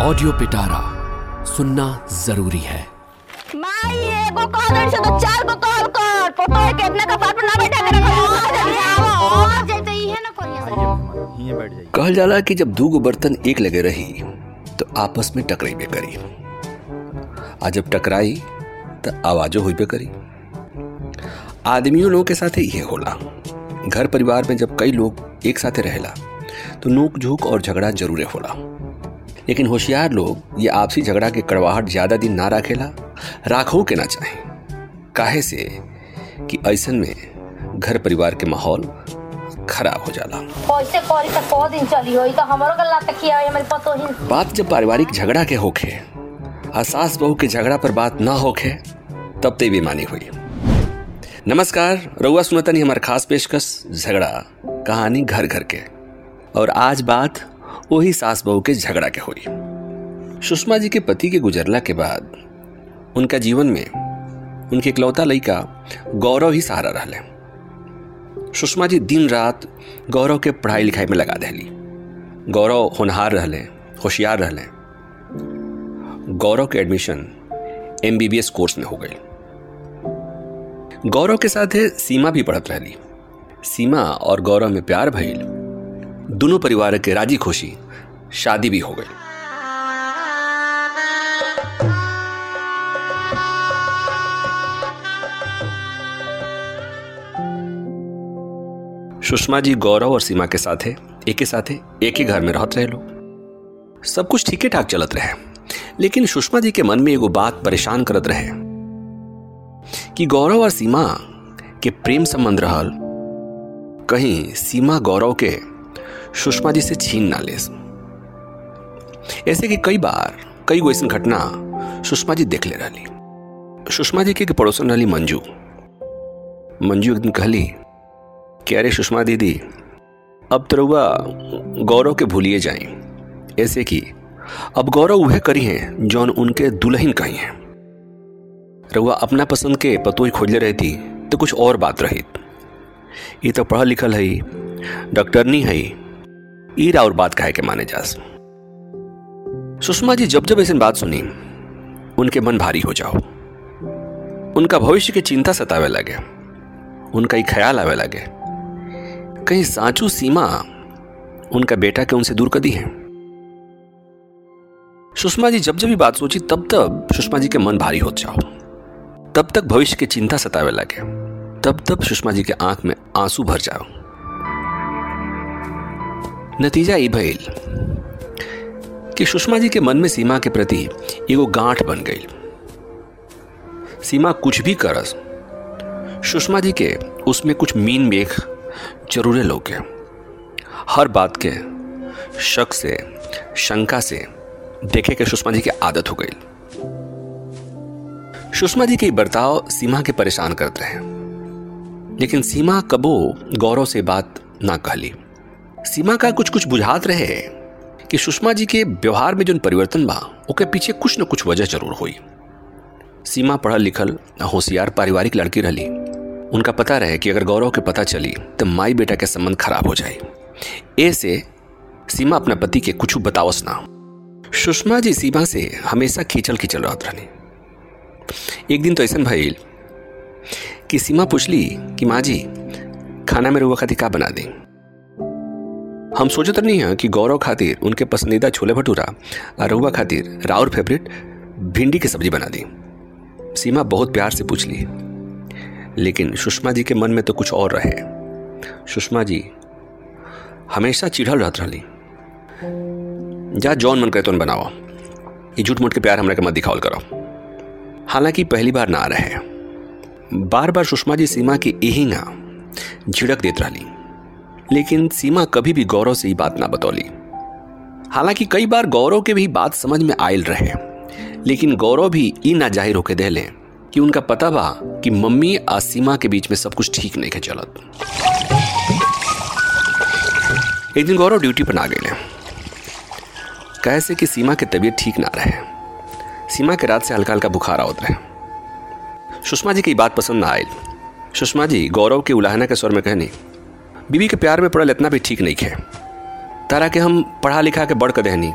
Audio पिटारा सुनना ज़रूरी है। माई एगो कॉलर से तो चार गो कॉल कर। फ़ोटो है कितना का ना बैठा कर जल्दी आओ और जैसे ही है ना कोरिया कहल जाला कि जब दू गो बर्तन एक लगे रही तो आपस में टकराइबे करी। आ जब टकराई तो आवाजो होइबे करी। आदमियों लोगों के साथ ये होला। घर परिवार में जब कई लोग एक साथे रहेला तो नोक झोंक और झगड़ा जरूरे होला। लेकिन होशियार लोग ये आपसी झगड़ा के कड़वाहट ज़्यादा दिन ना रखेला राखो के ना चाहे। काहे से कि ऐसन में घर परिवार के माहौल खराब हो जाला। कैसे करी तो सौ दिन चली होई तो हमरो पतो ही। बात जब पारिवारिक झगड़ा के होखे आ सास बहू के झगड़ा पर बात ना होखे तब ते बेमानी हुई। नमस्कार रउआ सुनतनी हमार खास पेशकश झगड़ा कहानी घर घर के। और आज बात वही सास बहू के झगड़ा के हुई सुषमा जी के पति के गुजरला के बाद, उनका जीवन में उनके इकलौता लड़का गौरव ही सहारा रहले सुषमा जी दिन रात गौरव के पढ़ाई लिखाई में लगा देली गौरव होनहार रहले होशियार रहले गौरव के एडमिशन एमबीबीएस कोर्स में हो गई। गौरव के साथ सीमा भी पढ़त रहली। सीमा और गौरव में प्यार भइल दोनों परिवार के राज़ी खुशी, शादी भी हो गई। सुषमा जी गौरव और सीमा के साथे एक ही साथे एक ही घर में रहते रहे लोग। सब कुछ ठीक ठाक चलत रहे। लेकिन सुषमा जी के मन में एगो बात परेशान करत रहे कि गौरव और सीमा के प्रेम संबंध रहल। कहीं सीमा गौरव के सुषमा जी से छीन ना ले। ऐसे कि कई बार, कई गो ऐसी घटना सुषमा जी देख ले रही सुषमा जी के पड़ोसन रही मंजू। मंजू एक दिन कहली कि अरे सुषमा दीदी, अब तो रउआ गौरव के भूलिए जाए ऐसे कि, अब गौरव वह करी हैं, जौन उनके दुल्हन कही हैं। रउआ अपना पसंद के पतोई खोजले रहती तो कुछ और बात रही ये तो पढ़ल लिखल है डॉक्टरनी है ई और बात कहे के माने जास। सुषमा जी, जब जब ऐसी बात सुनी, उनके मन भारी हो जाओ। उनका भविष्य की चिंता सतावे लगे। उनका ही ख्याल आवे लगे। कहीं सांचू सीमा उनका बेटा के उनसे दूर कदी है? सुषमा जी, जब जब भी बात सोची, तब तब सुषमा जी के मन भारी हो जाओ। तब तक भविष्य की चिंता सतावे लगे। तब तब सुषमा जी के आँख में आँसू भर जाओ। नतीजा ये भइल कि सुषमा जी के मन में सीमा के प्रति एगो गांठ बन गई सीमा कुछ भी करस, सुषमा जी के उसमें कुछ मीन मेघ जरूरे लोग हर बात के शक से, शंका से देखे के सुषमा जी की आदत हो गई। सुषमा जी के बर्ताव सीमा के परेशान करते रहे लेकिन सीमा कबो गौरव से बात ना कहली। सीमा का कुछ कुछ बुझात रहे कि सुषमा जी के व्यवहार में जो परिवर्तन बा ओके पीछे कुछ न कुछ वजह ज़रूर हुई। सीमा पढ़ल लिखल होशियार पारिवारिक लड़की रही। उनका पता रहे कि अगर गौरव के पता चली तो माई बेटा के संबंध खराब हो जाए। ऐसे सीमा अपना पति के कुछ बतावस ना। सुषमा जी सीमा से हमेशा खींचल खींचल रहत रहनी एक दिन तो ऐसा भइल कि सीमा पूछली कि, माँ जी, खाना में रुआ खातिर का बना दी? हम सोचत नहीं है कि गौरव खातिर, उनके पसंदीदा छोले भटूरा रुआ खातिर राउर फेवरेट, भिंडी की सब्ज़ी बना दी। सीमा बहुत प्यार से पूछ ली। लेकिन सुषमा जी के मन में तो कुछ और रहे। सुषमा जी हमेशा चिढ़ल रहत रही जा जौन मन करे तो बनाओ। ये झूठ मूठ के प्यार हमरा के मत दिखावल करो। हालाँकि पहली बार ना रहे बार बार सुषमा जी सीमा की यही ना झिड़क देत रही लेकिन सीमा कभी भी गौरव से ही बात ना बतौली। हालाँकि कई बार गौरव के भी बात समझ में आयल रहे। लेकिन गौरव भी ई ना ज़ाहिर होके देले कि उनका पता बा कि मम्मी आ सीमा के बीच में सब कुछ ठीक नहीं के चलत। एक दिन गौरव ड्यूटी पर ना गए कैसे कि सीमा के तबीयत ठीक ना रहे। सीमा के रात से हल्का हल्का बुखार आवत रहे। सुषमा जी की बात पसंद ना आई सुषमा जी गौरव के उलाहना के स्वर में कहनी बीबी के प्यार में पड़ल इतना भी ठीक नहीं खे तारा के हम पढ़ा लिखा के बढ़ कर देहनी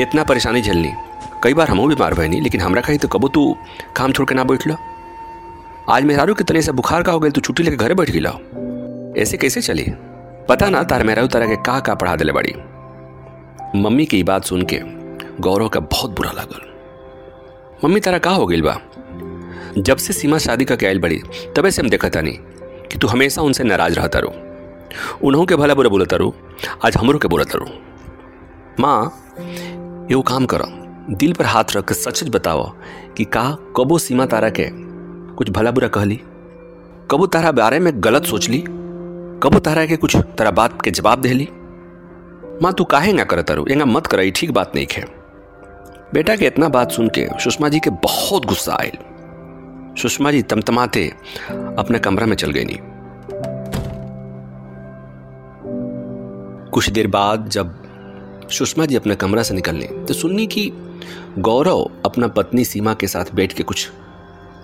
इतना परेशानी झेलनी। कई बार हमू बीमार भयनी लेकिन हमरा कही तो कबो तू काम छोड़ के ना बैठ लो आज मेहरारू के तने से बुखार का हो गया तू छुट्टी लेके घरे बैठ गिला ऐसे कैसे चली? पता ना तार मेहरारू तारा के का का पढ़ा दिले बड़ी। मम्मी की बात सुन के गौरव का बहुत बुरा लागल। मम्मी तारा का हो गई बा? जब से सीमा शादी का आयल बड़ी, तबे से हम देखा था नहीं कि तू हमेशा उनसे नाराज़ रहता रो उन्हों के भला बुरा बोलता रो आज हमरों के बोलता रो माँ यो काम करो। दिल पर हाथ रख सच सच बताओ कि का कबो सीमा तारा के कुछ भला बुरा कहली? कबो तारा बारे में गलत सोच ली कबो तारा के कुछ तारा बात के जवाब दे ली माँ, तू काहे ना करता रो एँगा मत कर ठीक बात नहीं खे बेटा के इतना बात सुन के सुषमा जी के बहुत गुस्सा आयल सुषमा जी तमतमाते अपने कमरा में चल गई नहीं कुछ देर बाद जब सुषमा जी अपना कमरा से निकलने तो सुननी कि गौरव अपना पत्नी सीमा के साथ बैठ के कुछ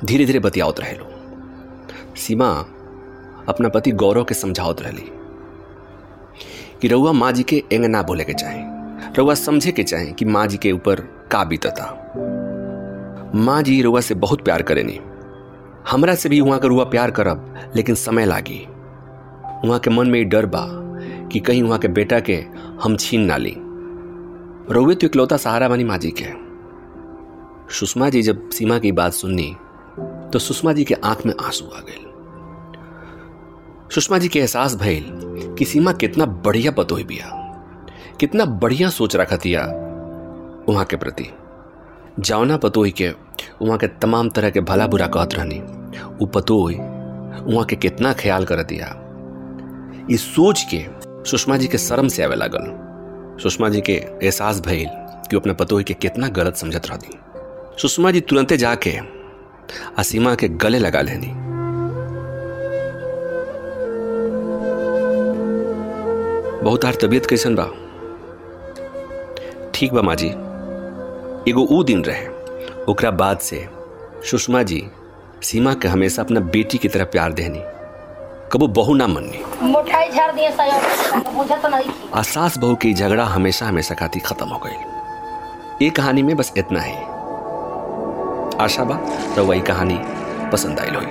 धीरे धीरे बतियावत रहे लो। सीमा अपना पति गौरव के समझावत रहली कि रउआ माँ जी के एंग ना बोले के चाहे। रउआ समझे के चाहे कि माँ जी के ऊपर का बीतता। माँ जी रउआ से बहुत प्यार करेनी हमरा से भी वहाँ का रुआ प्यार करब, लेकिन समय लागी। वहाँ के मन में डर बा कि कहीं वहाँ के बेटा के हम छीन ना ली। रउए तो इकलौता सहारा बनी माँ जी के सुषमा जी जब सीमा की बात सुननी तो सुषमा जी के आँख में आँसू आ गए। सुषमा जी के एहसास भइल कि सीमा कितना बढ़िया पतोही बिया, कितना बढ़िया सोच रखा थिया वहाँ के प्रति। जावना पतोही के, वहाँ के तमाम तरह के भला बुरा कहत रहनी उ पतोही वहाँ के कितना ख्याल कर दिया। इस सोच के सुषमा जी के शर्म से आवे लागल। सुषमा जी के एहसास भइल कि अपने पतोही के कितना गलत समझत रहती। सुषमा जी तुरंते जाके असीमा के गले लगा लेनी बहुत हार तबीयत कैसन बा? ठीक बा माँ जी एगो ऊ दिन रहे, ओकरा बाद से सुषमा जी सीमा के हमेशा अपना बेटी की तरह प्यार देनी कबो बहू ना मननी। मोटाई झाड़ दिए सही तो नहीं। आ सास बहू की झगड़ा हमेशा हमेशा खातिर खत्म हो गई। ये कहानी में बस इतना ही। आशा बा तो वही कहानी पसंद आई हुई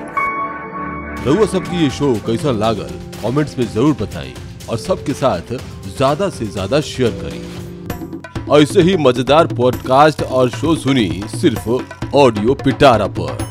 रउआ सबकी ये शो कैसा लागल कमेंट्स में ज़रूर बताएँ और सबके साथ ज़्यादा से ज़्यादा शेयर करें। ऐसे ही मज़ेदार पॉडकास्ट और शो सुनी सिर्फ़ ऑडियो पिटारा पर।